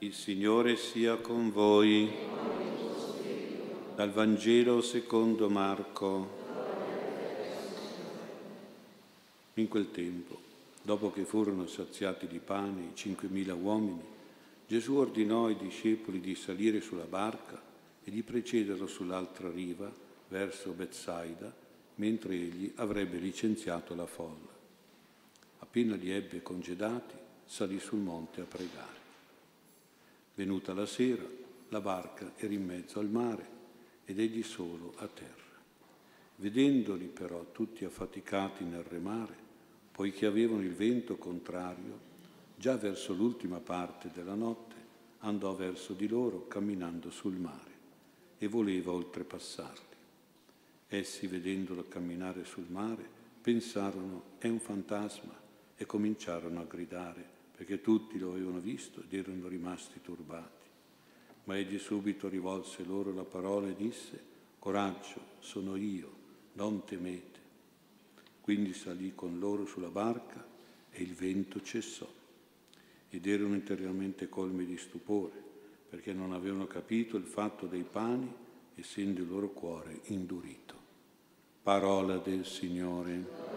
Il Signore sia con voi. Dal Vangelo secondo Marco. In quel tempo, dopo che furono saziati di pane i cinquemila uomini, Gesù ordinò ai discepoli di salire sulla barca e di precederlo sull'altra riva, verso Bethsaida, mentre egli avrebbe licenziato la folla. Appena li ebbe congedati, salì sul monte a pregare. Venuta la sera, la barca era in mezzo al mare ed egli solo a terra. Vedendoli però tutti affaticati nel remare, poiché avevano il vento contrario, già verso l'ultima parte della notte andò verso di loro camminando sul mare e voleva oltrepassarli. Essi, vedendolo camminare sul mare, pensarono è un fantasma e cominciarono a gridare perché tutti lo avevano visto ed erano rimasti turbati. Ma egli subito rivolse loro la parola e disse, coraggio, sono io, non temete. Quindi salì con loro sulla barca e il vento cessò. Ed erano interiormente colmi di stupore, perché non avevano capito il fatto dei pani, essendo il loro cuore indurito. Parola del Signore.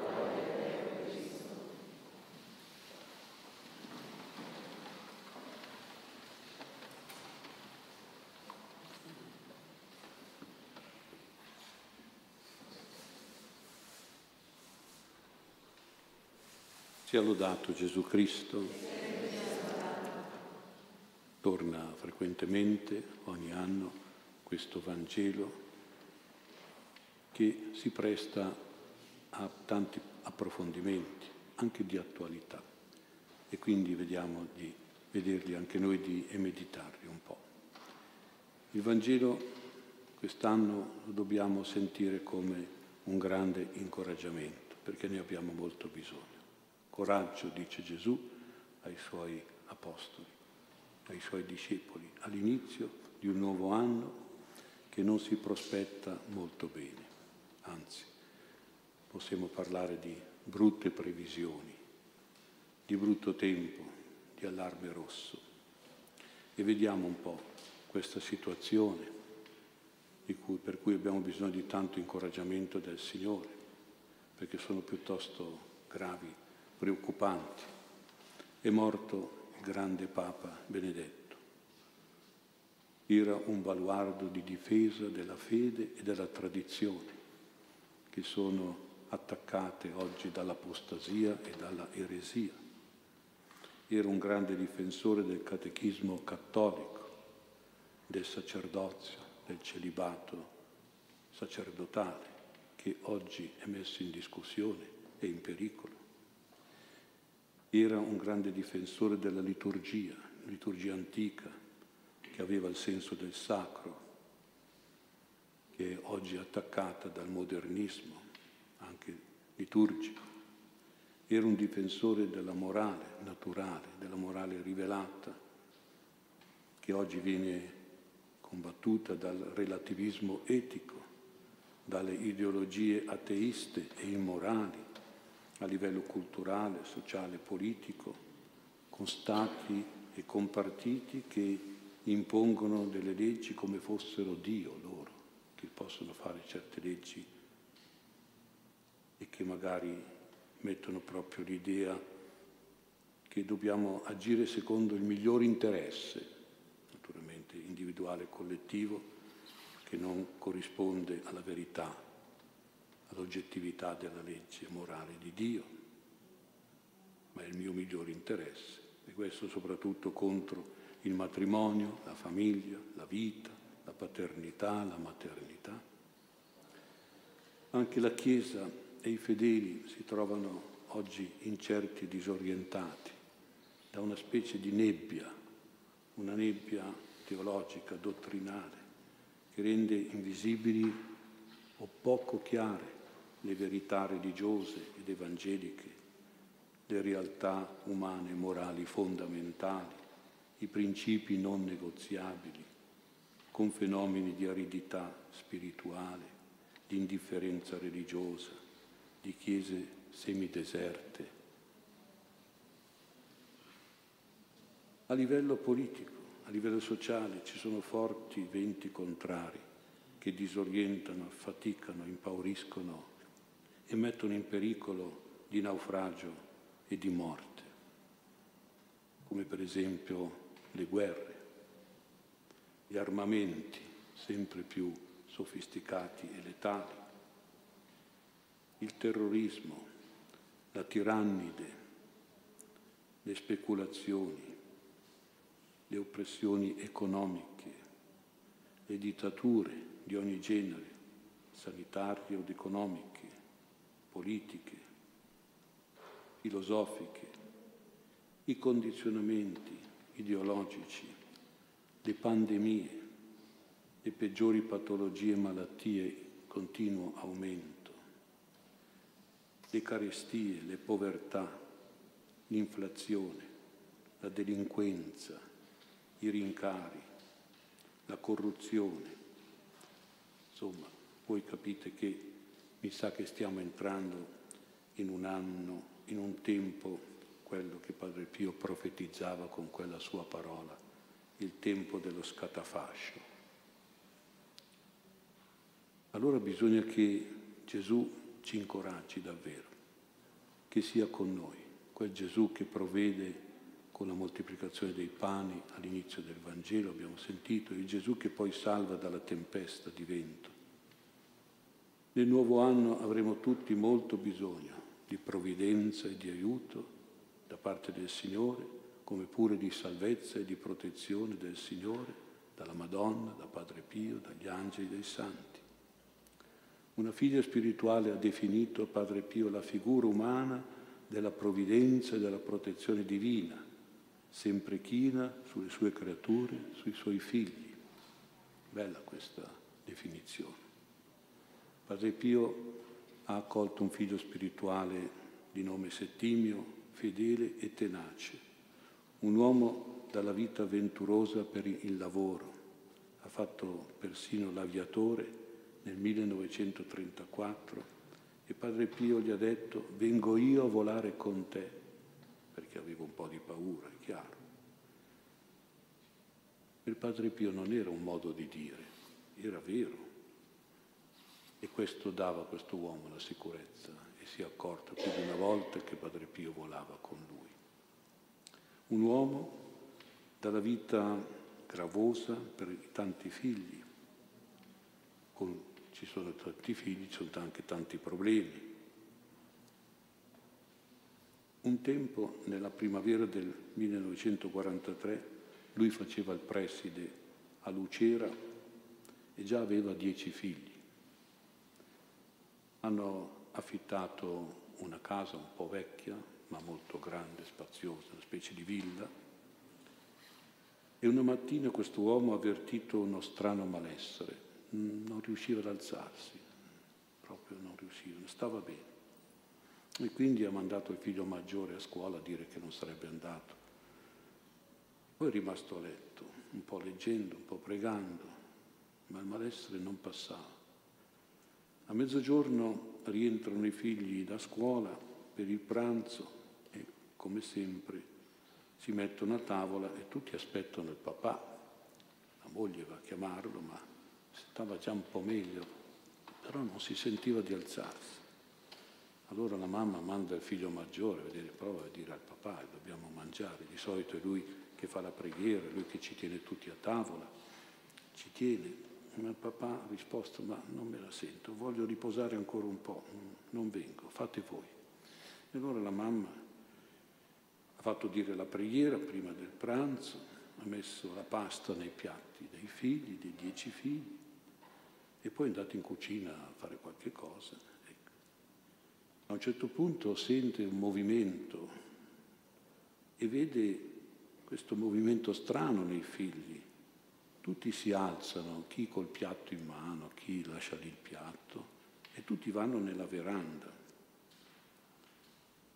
Sia lodato Gesù Cristo. Torna frequentemente ogni anno questo Vangelo che si presta a tanti approfondimenti, anche di attualità, e quindi vediamo di vederli anche noi di, e meditarli un po'. Il Vangelo quest'anno lo dobbiamo sentire come un grande incoraggiamento, perché ne abbiamo molto bisogno. Coraggio, dice Gesù ai suoi apostoli, ai suoi discepoli, all'inizio di un nuovo anno che non si prospetta molto bene, anzi possiamo parlare di brutte previsioni, di brutto tempo, di allarme rosso. E vediamo un po' questa situazione cui, per cui abbiamo bisogno di tanto incoraggiamento del Signore, perché sono piuttosto gravi preoccupanti. È morto il grande Papa Benedetto. Era un baluardo di difesa della fede e della tradizione che sono attaccate oggi dall'apostasia e dalla eresia. Era un grande difensore del catechismo cattolico, del sacerdozio, del celibato sacerdotale, che oggi è messo in discussione e in pericolo era un grande difensore della liturgia, liturgia antica, che aveva il senso del sacro, che è oggi attaccata dal modernismo, anche liturgico. Era un difensore della morale naturale, della morale rivelata, che oggi viene combattuta dal relativismo etico, dalle ideologie ateiste e immorali, a livello culturale, sociale, politico, con stati e con partiti che impongono delle leggi come fossero Dio loro, che possono fare certe leggi e che magari mettono proprio l'idea che dobbiamo agire secondo il miglior interesse, naturalmente individuale e collettivo, che non corrisponde alla verità all'oggettività della legge morale di Dio, ma è il mio migliore interesse e questo soprattutto contro il matrimonio, la famiglia, la vita, la paternità, la maternità. Anche la Chiesa e i fedeli si trovano oggi incerti e disorientati da una specie di nebbia, una nebbia teologica, dottrinale, che rende invisibili o poco chiare le verità religiose ed evangeliche, le realtà umane e morali fondamentali, i principi non negoziabili, con fenomeni di aridità spirituale, di indifferenza religiosa, di chiese semideserte. A livello politico a livello sociale ci sono forti venti contrari che disorientano, affaticano, impauriscono e mettono in pericolo di naufragio e di morte, come per esempio le guerre, gli armamenti sempre più sofisticati e letali, il terrorismo, la tirannide, le speculazioni, le oppressioni economiche, le dittature di ogni genere, sanitarie o economiche, politiche, filosofiche, i condizionamenti ideologici, le pandemie, le peggiori patologie e malattie continuo aumento, le carestie, le povertà, l'inflazione, la delinquenza, i rincari, la corruzione. Insomma, voi capite che mi sa che stiamo entrando in un anno, in un tempo, quello che Padre Pio profetizzava con quella sua parola, il tempo dello scatafascio. Allora bisogna che Gesù ci incoraggi davvero, che sia con noi, quel Gesù che provvede con la moltiplicazione dei pani all'inizio del Vangelo, abbiamo sentito, il Gesù che poi salva dalla tempesta di vento. Nel nuovo anno avremo tutti molto bisogno di provvidenza e di aiuto da parte del Signore, come pure di salvezza e di protezione del Signore, dalla Madonna, da Padre Pio, dagli angeli e dai santi. Una figlia spirituale ha definito Padre Pio la figura umana della provvidenza e della protezione divina, sempre china sulle sue creature, sui suoi figli. Bella questa definizione. Padre Pio ha accolto un figlio spirituale di nome Settimio, fedele e tenace, un uomo dalla vita avventurosa per il lavoro, ha fatto persino l'aviatore nel 1934 e Padre Pio gli ha detto vengo io a volare con te, perché avevo un po' di paura, è chiaro. Per Padre Pio non era un modo di dire, era vero. E questo dava a questo uomo la sicurezza e si è accorto più di una volta che Padre Pio volava con lui. Un uomo dalla vita gravosa per i tanti figli, con ci sono tanti figli, ci sono anche tanti problemi. Un tempo, nella primavera del 1943, lui faceva il preside a Lucera e già aveva dieci figli. Hanno affittato una casa un po' vecchia, ma molto grande, spaziosa, una specie di villa. E una mattina questo uomo ha avvertito uno strano malessere non riusciva ad alzarsi, proprio non riusciva, non stava bene. E quindi ha mandato il figlio maggiore a scuola a dire che non sarebbe andato. Poi è rimasto a letto, un po' leggendo, un po' pregando, ma il malessere non passava. A mezzogiorno rientrano i figli da scuola per il pranzo e, come sempre, si mettono a tavola e tutti aspettano il papà. La moglie va a chiamarlo, ma stava già un po' meglio, però non si sentiva di alzarsi. Allora la mamma manda il figlio maggiore a vedere, prova a dire al papà, dobbiamo mangiare, di solito è lui che fa la preghiera, è lui che ci tiene tutti a tavola, ci tiene. Ma il papà ha risposto, ma non me la sento, voglio riposare ancora un po', non vengo, fate voi. E allora la mamma ha fatto dire la preghiera prima del pranzo, ha messo la pasta nei piatti dei figli, dei dieci figli, e poi è andato in cucina a fare qualche cosa. Ecco. A un certo punto sente un movimento e vede questo movimento strano nei figli. Tutti si alzano, chi col piatto in mano, chi lascia lì il piatto, e tutti vanno nella veranda.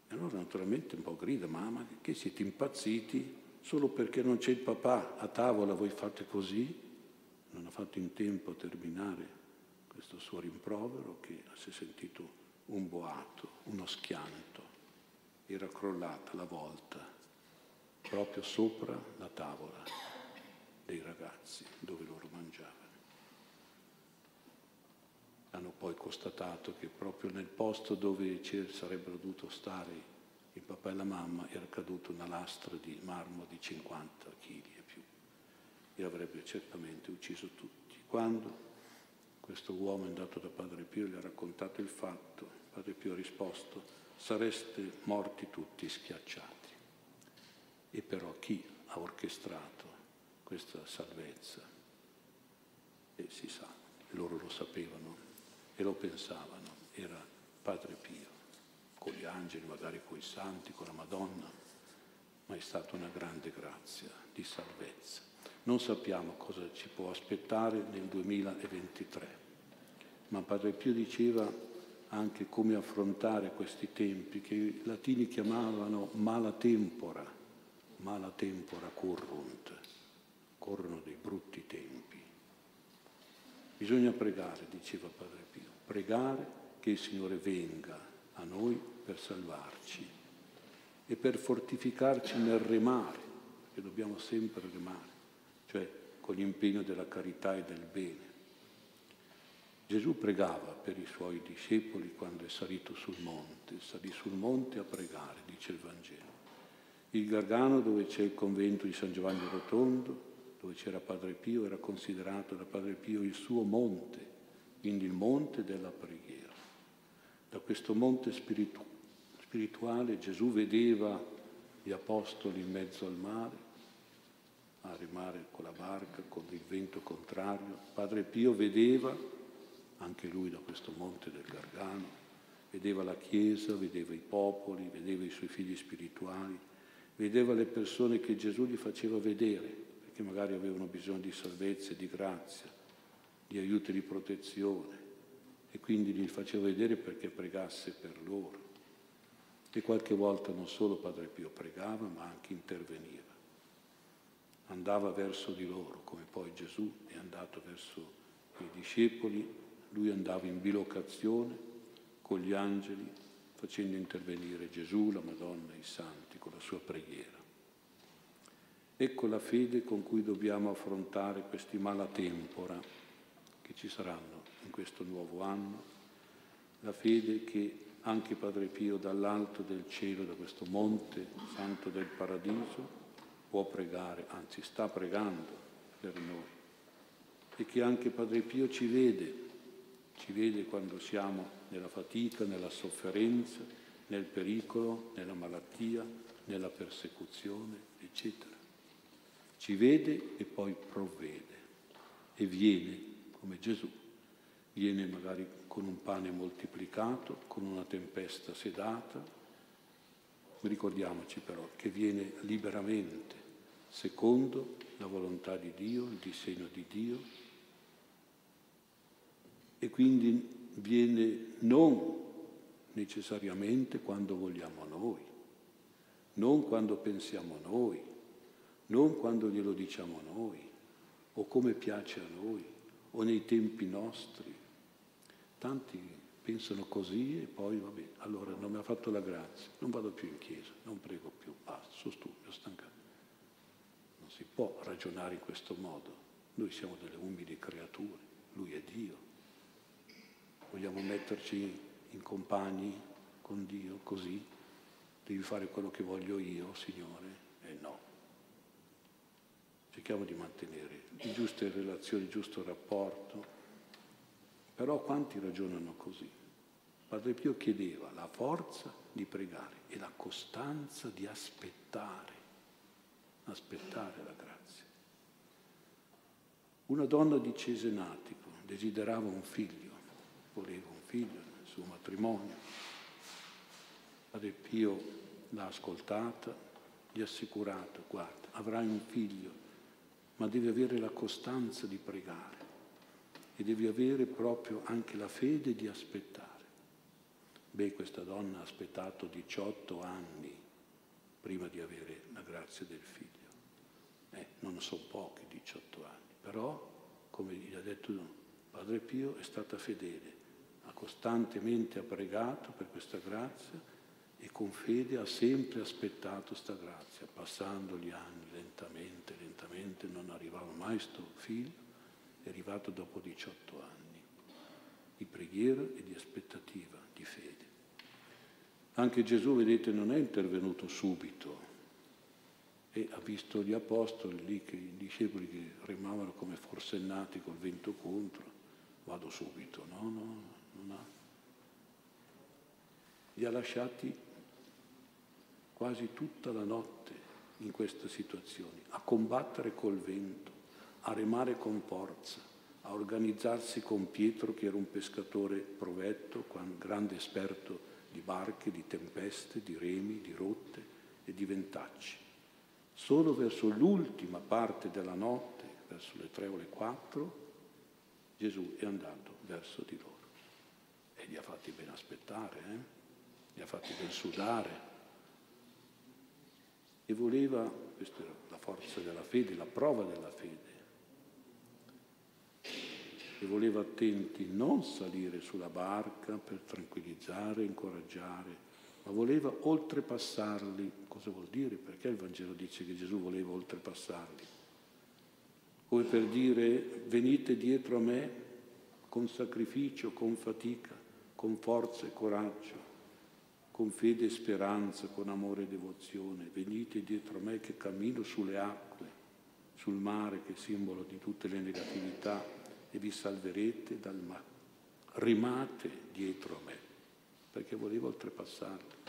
E allora naturalmente un po' grida, mamma, che siete impazziti? Solo perché non c'è il papà a tavola voi fate così? non ha fatto in tempo a terminare questo suo rimprovero che si è sentito un boato, uno schianto. Era crollata la volta proprio sopra la tavola dei ragazzi dove loro mangiavano. Hanno poi constatato che proprio nel posto dove sarebbero dovuto stare il papà e la mamma era caduta una lastra di marmo di 50 kg e più e avrebbe certamente ucciso tutti. Quando questo uomo è andato da Padre Pio e gli ha raccontato il fatto, Padre Pio ha risposto, sareste morti tutti schiacciati. E però chi ha orchestrato questa salvezza? E si sa, loro lo sapevano e lo pensavano, era Padre Pio, con gli angeli, magari con i santi, con la Madonna, ma è stata una grande grazia di salvezza. Non sappiamo cosa ci può aspettare nel 2023, ma Padre Pio diceva anche come affrontare questi tempi che i latini chiamavano mala tempora, mala tempora currunt, corrono dei brutti tempi. Bisogna pregare, diceva Padre Pio, pregare che il Signore venga a noi per salvarci e per fortificarci nel remare, che dobbiamo sempre remare cioè con l'impegno della carità e del bene. Gesù pregava per i suoi discepoli quando è salito sul monte, salì sul monte a pregare, dice il Vangelo. Il Gargano, dove c'è il convento di San Giovanni Rotondo, dove c'era Padre Pio, era considerato da Padre Pio il suo monte, quindi il monte della preghiera. Da questo monte spiritu- spirituale Gesù vedeva gli apostoli in mezzo al mare, a remare con la barca, con il vento contrario. Padre Pio vedeva, anche lui da questo monte del Gargano, vedeva la Chiesa, vedeva i popoli, vedeva i suoi figli spirituali, vedeva le persone che Gesù gli faceva vedere, perché magari avevano bisogno di salvezza e di grazia, di aiuto e di protezione, e quindi gli faceva vedere perché pregasse per loro. E qualche volta non solo Padre Pio pregava, ma anche interveniva andava verso di loro, come poi Gesù è andato verso i discepoli, lui andava in bilocazione con gli angeli, facendo intervenire Gesù, la Madonna i santi con la sua preghiera. Ecco la fede con cui dobbiamo affrontare questi malatempora che ci saranno in questo nuovo anno, la fede che anche Padre Pio dall'alto del cielo, da questo monte santo del paradiso, può pregare, anzi sta pregando per noi e che anche Padre Pio ci vede, ci vede quando siamo nella fatica, nella sofferenza, nel pericolo, nella malattia, nella persecuzione, eccetera. Ci vede e poi provvede e viene come Gesù, viene magari con un pane moltiplicato, con una tempesta sedata, ricordiamoci però che viene liberamente secondo la volontà di Dio, il disegno di Dio, e quindi viene non necessariamente quando vogliamo noi, non quando pensiamo noi, non quando glielo diciamo noi, o come piace a noi, o nei tempi nostri. Tanti pensano così e poi, vabbè, allora non mi ha fatto la grazia, non vado più in chiesa, non prego più, basta, sono stupido, stancato si può ragionare in questo modo. Noi siamo delle umili creature, lui è Dio. Vogliamo metterci in compagni con Dio così? Devi fare quello che voglio io, Signore? E no. Cerchiamo di mantenere le giuste relazioni, il giusto rapporto. Però quanti ragionano così? Padre Pio chiedeva la forza di pregare e la costanza di aspettare aspettare la grazia. Una donna di Cesenatico desiderava un figlio, voleva un figlio nel suo matrimonio. Padre Pio l'ha ascoltata, gli ha assicurato, guarda, avrai un figlio, ma devi avere la costanza di pregare e devi avere proprio anche la fede di aspettare. Beh, questa donna ha aspettato 18 anni prima di avere la grazia del figlio. Eh, non sono pochi 18 anni, però, come gli ha detto Padre Pio, è stata fedele, ha costantemente pregato per questa grazia e con fede ha sempre aspettato questa grazia, passando gli anni lentamente, lentamente, non arrivava mai sto figlio, è arrivato dopo 18 anni. di preghiera e di aspettativa, di fede. Anche Gesù, vedete, non è intervenuto subito e ha visto gli apostoli lì, che, i discepoli che remavano come forsennati col vento contro, vado subito, no, no, non ha. Li ha lasciati quasi tutta la notte in queste situazioni, a combattere col vento, a remare con forza, a organizzarsi con Pietro che era un pescatore provetto, grande esperto di barche, di tempeste, di remi, di rotte e di ventacci. Solo verso l'ultima parte della notte, verso le tre o le quattro, Gesù è andato verso di loro e li ha fatti ben aspettare, eh? li ha fatti ben sudare. E voleva, questa era la forza della fede, la prova della fede, e voleva attenti non salire sulla barca per tranquillizzare, incoraggiare, ma voleva oltrepassarli. Cosa vuol dire? Perché il Vangelo dice che Gesù voleva oltrepassarli? Come per dire venite dietro a me con sacrificio, con fatica, con forza e coraggio, con fede e speranza, con amore e devozione. Venite dietro me che cammino sulle acque, sul mare che è simbolo di tutte le negatività e vi salverete dal male. Rimate dietro me, perché volevo oltrepassarli.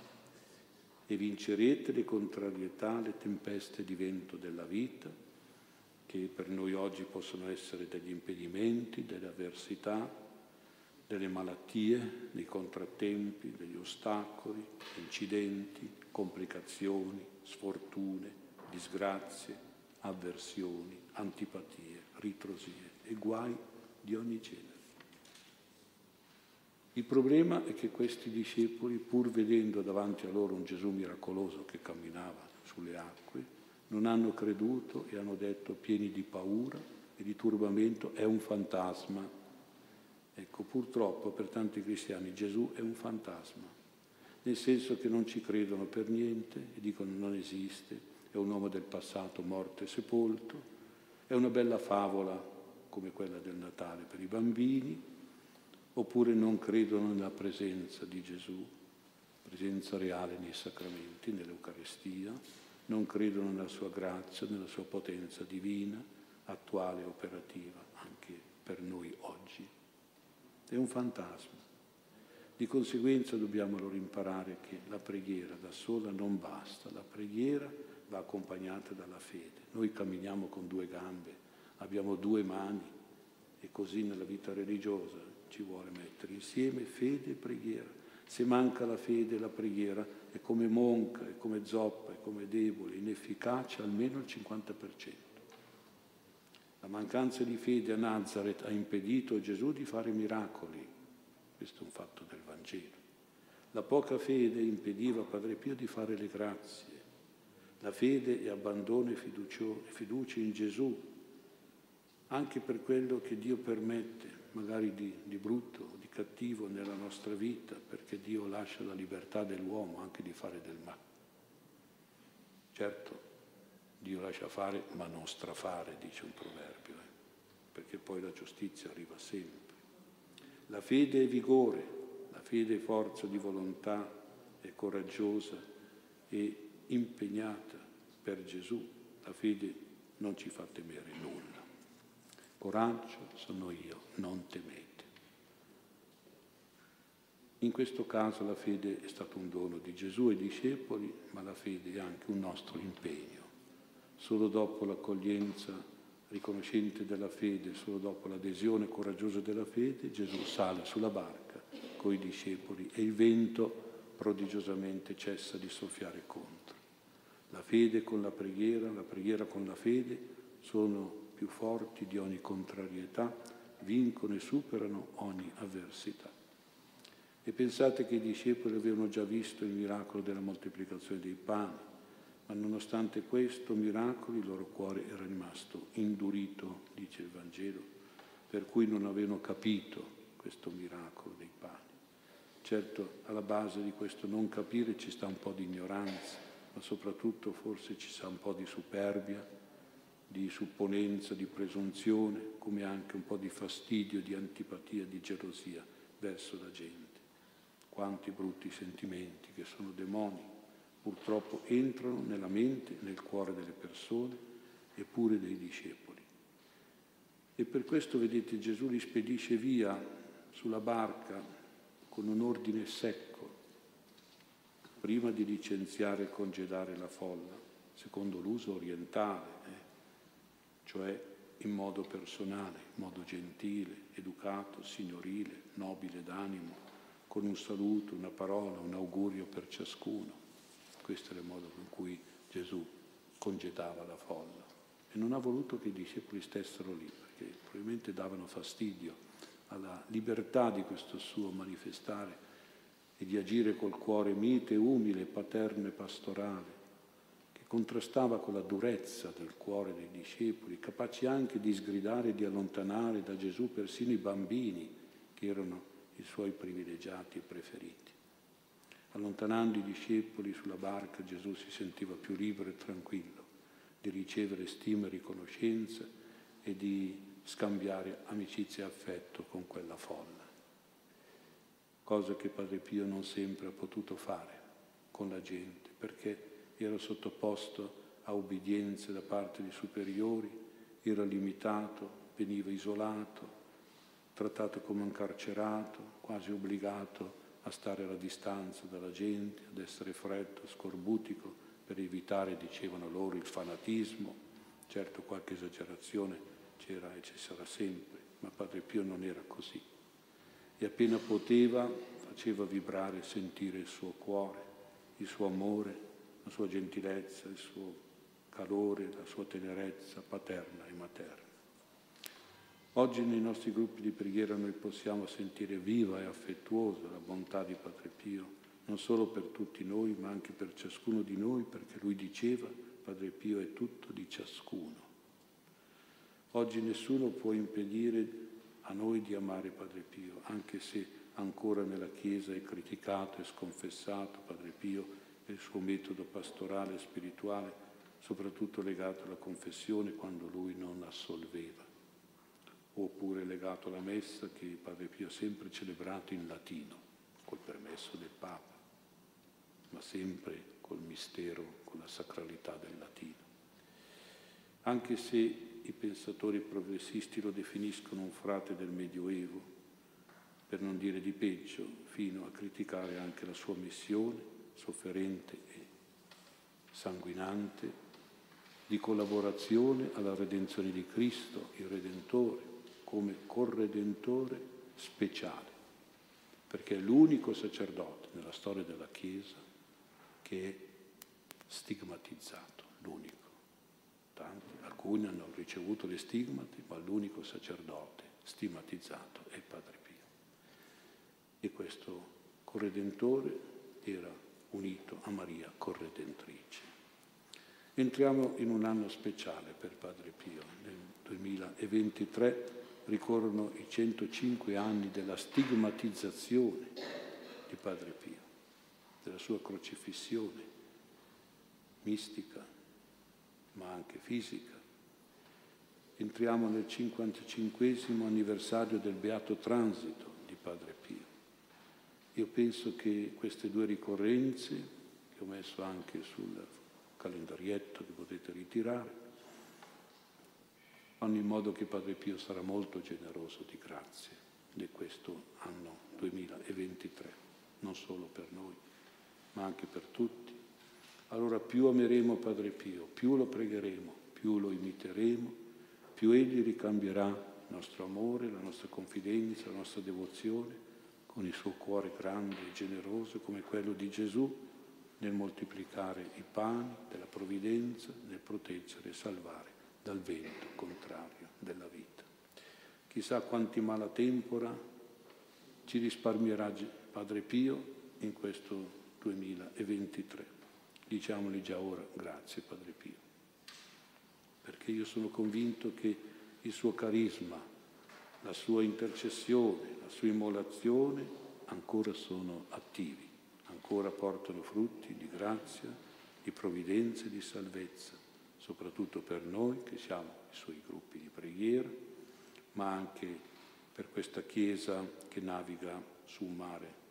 E vincerete le contrarietà, le tempeste di vento della vita, che per noi oggi possono essere degli impedimenti, delle avversità, delle malattie, dei contrattempi, degli ostacoli, incidenti, complicazioni, sfortune, disgrazie, avversioni, antipatie, ritrosie e guai di ogni genere. Il problema è che questi discepoli, pur vedendo davanti a loro un Gesù miracoloso che camminava sulle acque, non hanno creduto e hanno detto pieni di paura e di turbamento è un fantasma. Ecco, purtroppo per tanti cristiani Gesù è un fantasma, nel senso che non ci credono per niente e dicono non esiste, è un uomo del passato morto e sepolto, è una bella favola come quella del Natale per i bambini, oppure non credono nella presenza di Gesù, presenza reale nei sacramenti, nell'Eucarestia, non credono nella sua grazia, nella sua potenza divina, attuale e operativa anche per noi oggi. È un fantasma. Di conseguenza dobbiamo allora imparare che la preghiera da sola non basta, la preghiera va accompagnata dalla fede. Noi camminiamo con due gambe, abbiamo due mani e così nella vita religiosa ci vuole mettere insieme fede e preghiera. Se manca la fede la preghiera è come monca, è come zoppa, è come debole, inefficace almeno il 50%. La mancanza di fede a Nazareth ha impedito a Gesù di fare miracoli. Questo è un fatto del Vangelo. La poca fede impediva a Padre Pio di fare le grazie. La fede è abbandono e fiducia in Gesù, anche per quello che Dio permette, magari di, di brutto di cattivo nella nostra vita, perché Dio lascia la libertà dell'uomo anche di fare del male. Certo, Dio lascia fare, ma non strafare, dice un proverbio, eh? perché poi la giustizia arriva sempre. La fede è vigore, la fede è forza di volontà, è coraggiosa e impegnata per Gesù. La fede non ci fa temere nulla. Coraggio, sono io, non temete. In questo caso la fede è stato un dono di Gesù e discepoli, ma la fede è anche un nostro impegno. Solo dopo l'accoglienza riconoscente della fede, solo dopo l'adesione coraggiosa della fede, Gesù sale sulla barca con i discepoli e il vento prodigiosamente cessa di soffiare contro. La fede con la preghiera, la preghiera con la fede sono più forti di ogni contrarietà, vincono e superano ogni avversità. E pensate che i discepoli avevano già visto il miracolo della moltiplicazione dei pani, ma nonostante questo miracolo il loro cuore era rimasto indurito, dice il Vangelo, per cui non avevano capito questo miracolo dei pani. Certo, alla base di questo non capire ci sta un po' di ignoranza, ma soprattutto forse ci sta un po' di superbia, di supponenza, di presunzione, come anche un po' di fastidio, di antipatia, di gelosia verso la gente. Quanti brutti sentimenti che sono demoni, purtroppo entrano nella mente, nel cuore delle persone e pure dei discepoli. E per questo, vedete, Gesù li spedisce via sulla barca con un ordine secco, prima di licenziare e congedare la folla, secondo l'uso orientale, eh? cioè in modo personale, in modo gentile, educato, signorile, nobile d'animo, con un saluto, una parola, un augurio per ciascuno. Questo era il modo in cui Gesù congedava la folla. E non ha voluto che i discepoli stessero lì, perché probabilmente davano fastidio alla libertà di questo suo manifestare e di agire col cuore mite, umile, paterno e pastorale contrastava con la durezza del cuore dei discepoli, capaci anche di sgridare e di allontanare da Gesù persino i bambini che erano i suoi privilegiati e preferiti. Allontanando i discepoli sulla barca Gesù si sentiva più libero e tranquillo di ricevere stima e riconoscenza e di scambiare amicizia e affetto con quella folla, cosa che Padre Pio non sempre ha potuto fare con la gente, perché era sottoposto a ubbidienze da parte di superiori, era limitato, veniva isolato, trattato come un carcerato, quasi obbligato a stare alla distanza dalla gente, ad essere freddo, scorbutico, per evitare, dicevano loro, il fanatismo. Certo qualche esagerazione c'era e ci sarà sempre, ma Padre Pio non era così. E appena poteva faceva vibrare e sentire il suo cuore, il suo amore, la sua gentilezza, il suo calore, la sua tenerezza paterna e materna. Oggi nei nostri gruppi di preghiera noi possiamo sentire viva e affettuosa la bontà di Padre Pio, non solo per tutti noi, ma anche per ciascuno di noi, perché lui diceva, Padre Pio è tutto di ciascuno. Oggi nessuno può impedire a noi di amare Padre Pio, anche se ancora nella Chiesa è criticato e sconfessato Padre Pio, il suo metodo pastorale e spirituale, soprattutto legato alla confessione quando lui non assolveva, oppure legato alla messa che Padre Pio ha sempre celebrato in latino, col permesso del Papa, ma sempre col mistero, con la sacralità del latino. Anche se i pensatori progressisti lo definiscono un frate del Medioevo, per non dire di peggio, fino a criticare anche la sua missione, sofferente e sanguinante di collaborazione alla redenzione di Cristo, il Redentore, come corredentore speciale, perché è l'unico sacerdote nella storia della Chiesa che è stigmatizzato, l'unico. Tanti, alcuni hanno ricevuto le stigmati, ma l'unico sacerdote stigmatizzato è Padre Pio. E questo corredentore era unito a Maria Corredentrice. Entriamo in un anno speciale per Padre Pio. Nel 2023 ricorrono i 105 anni della stigmatizzazione di Padre Pio, della sua crocifissione mistica, ma anche fisica. Entriamo nel 55 anniversario del beato transito di Padre Pio. Io penso che queste due ricorrenze, che ho messo anche sul calendarietto che potete ritirare, fanno in modo che Padre Pio sarà molto generoso di grazie di questo anno 2023, non solo per noi, ma anche per tutti. Allora più ameremo Padre Pio, più lo pregheremo, più lo imiteremo, più egli ricambierà il nostro amore, la nostra confidenza, la nostra devozione con il suo cuore grande e generoso come quello di Gesù nel moltiplicare i pani della provvidenza, nel proteggere e salvare dal vento contrario della vita. Chissà quanti malatempora ci risparmierà Padre Pio in questo 2023. Diciamoli già ora, grazie Padre Pio, perché io sono convinto che il suo carisma, la sua intercessione, la sua immolazione ancora sono attivi, ancora portano frutti di grazia, di provvidenza e di salvezza, soprattutto per noi che siamo i suoi gruppi di preghiera, ma anche per questa Chiesa che naviga su un mare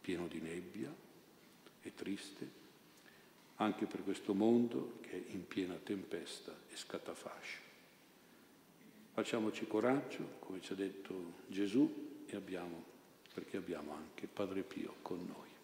pieno di nebbia e triste, anche per questo mondo che è in piena tempesta e scatafascio. Facciamoci coraggio, come ci ha detto Gesù, abbiamo, perché abbiamo anche Padre Pio con noi.